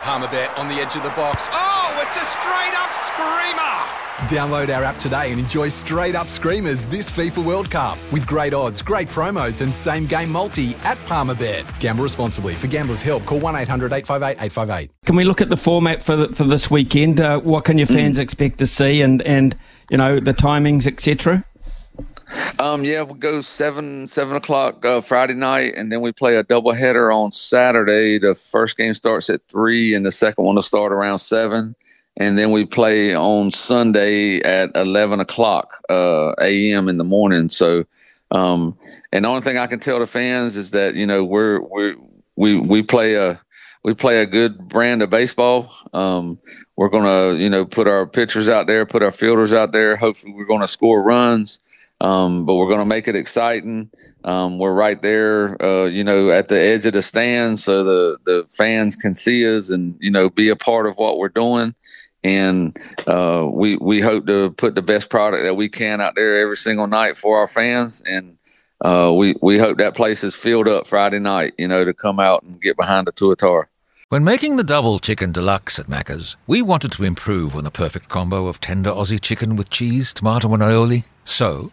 Palmerbet on the edge of the box. Oh, it's a straight up screamer! Download our app today and enjoy straight up screamers this FIFA World Cup with great odds, great promos, and same game multi at Palmerbet. Gamble responsibly. For gamblers' help, call 1 800 858 858. Can we look at the format for the, for this weekend? Uh, what can your fans expect to see, and and you know the timings, etc. Um, yeah, we'll go seven seven o'clock uh, Friday night, and then we play a doubleheader on Saturday. The first game starts at three, and the second one will start around seven. And then we play on Sunday at eleven o'clock uh, a.m. in the morning. So, um, and the only thing I can tell the fans is that you know we're we we we play a we play a good brand of baseball. Um, we're gonna you know put our pitchers out there, put our fielders out there. Hopefully, we're gonna score runs. Um, but we're going to make it exciting. Um, we're right there, uh, you know, at the edge of the stand, so the the fans can see us and you know be a part of what we're doing. And uh, we we hope to put the best product that we can out there every single night for our fans. And uh, we we hope that place is filled up Friday night, you know, to come out and get behind the Tuatara. When making the double chicken deluxe at Macca's, we wanted to improve on the perfect combo of tender Aussie chicken with cheese, tomato, and aioli. So,